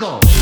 go.